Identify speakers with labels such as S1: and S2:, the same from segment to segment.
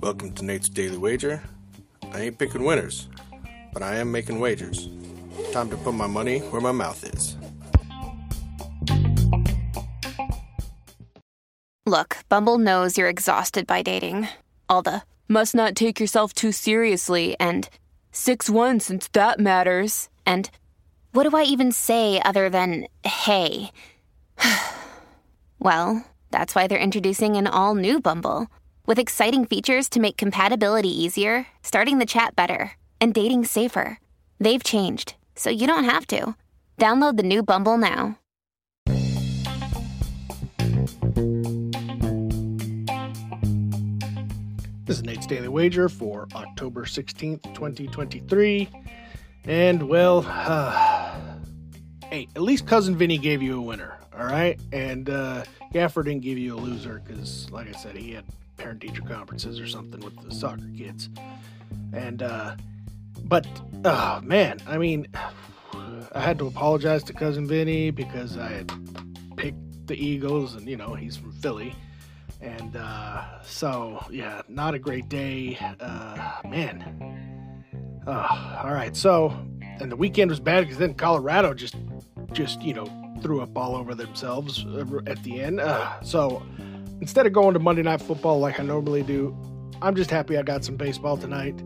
S1: Welcome to Nate's Daily Wager. I ain't picking winners, but I am making wagers. Time to put my money where my mouth is.
S2: Look, Bumble knows you're exhausted by dating. All the must not take yourself too seriously and 6 1 since that matters. And what do I even say other than hey? well, that's why they're introducing an all new Bumble with exciting features to make compatibility easier, starting the chat better, and dating safer. They've changed, so you don't have to. Download the new Bumble now.
S3: This is Nate's Daily Wager for October 16th, 2023. And, well, uh, hey, at least Cousin Vinny gave you a winner, all right? And uh, Gaffer didn't give you a loser because, like I said, he had parent teacher conferences or something with the soccer kids. And, uh, but, oh, man, I mean, I had to apologize to Cousin Vinny because I had picked the Eagles, and, you know, he's from Philly. And uh, so, yeah, not a great day. Uh, man. Uh, all right. So, and the weekend was bad because then Colorado just, just you know, threw up all over themselves at the end. Uh, so, instead of going to Monday Night Football like I normally do, I'm just happy I got some baseball tonight.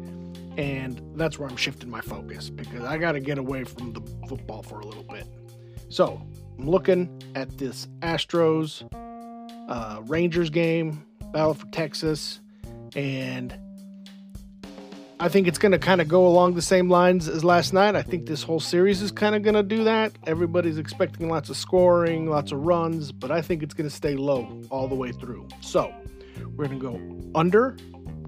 S3: And that's where I'm shifting my focus because I got to get away from the football for a little bit. So, I'm looking at this Astros uh, Rangers game, Battle for Texas, and I think it's going to kind of go along the same lines as last night. I think this whole series is kind of going to do that. Everybody's expecting lots of scoring, lots of runs, but I think it's going to stay low all the way through. So we're going to go under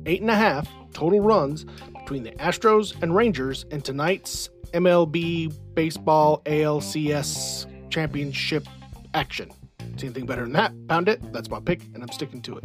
S3: eight and a half total runs between the Astros and Rangers in tonight's MLB Baseball ALCS Championship action. See anything better than that? Pound it. That's my pick, and I'm sticking to it.